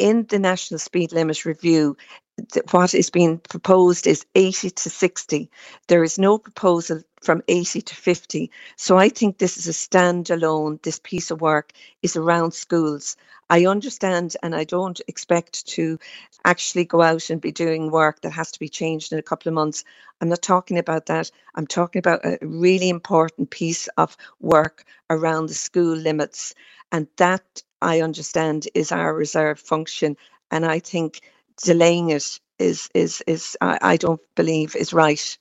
in the national speed limit review, what is being proposed is 80 to 60. There is no proposal from 80 to 50. So I think this is a standalone, this piece of work is around schools. I understand and I don't expect to actually go out and be doing work that has to be changed in a couple of months. I'm not talking about that. I'm talking about a really important piece of work around the school limits. And that I understand is our reserve function. And I think delaying it is is is I, I don't believe is right.